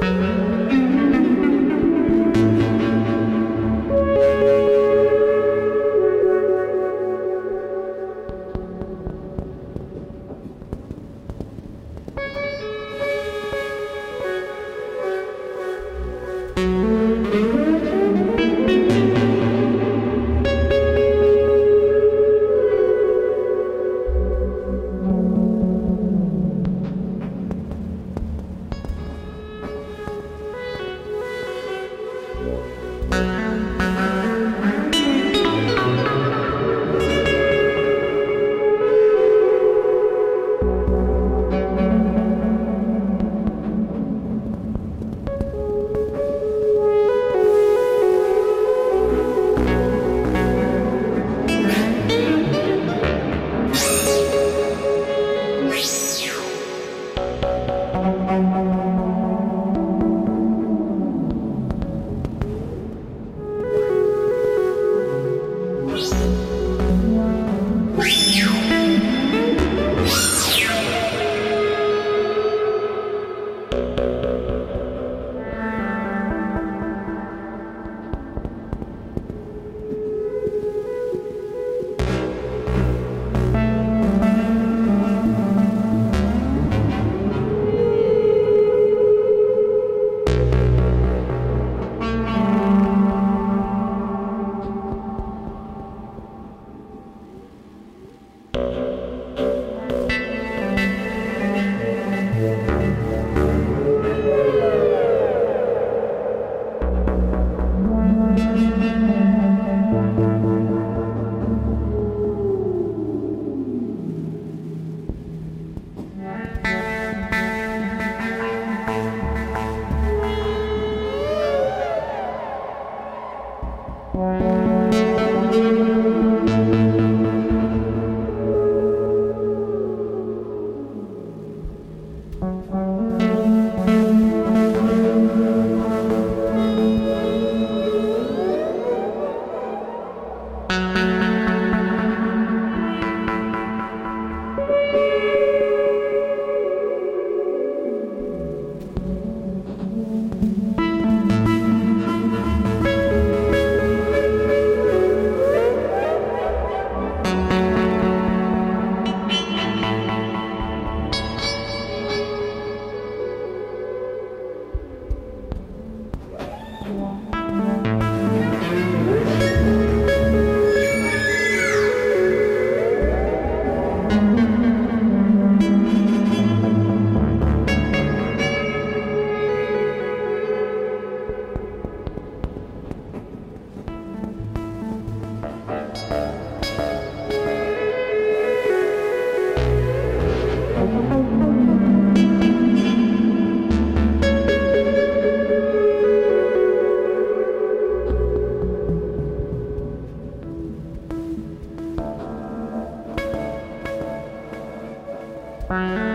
Thank mm -hmm. you. Bye.